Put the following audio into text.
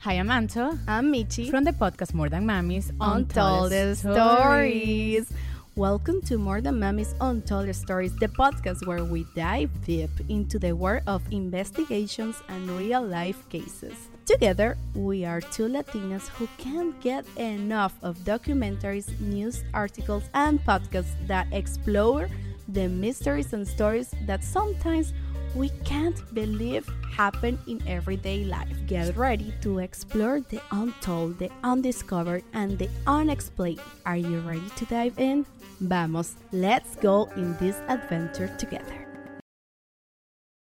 Hi, I'm Anto. I'm Michi from the podcast More Than Mamis Untold Stories. Welcome to More Than Mamis Untold Stories, the podcast where we dive deep into the world of investigations and real life cases. Together, we are two Latinas who can't get enough of documentaries, news articles, and podcasts that explore the mysteries and stories that sometimes we can't believe happen in everyday life. Get ready to explore the untold, the undiscovered, and the unexplained. Are you ready to dive in? Vamos, let's go in this adventure together.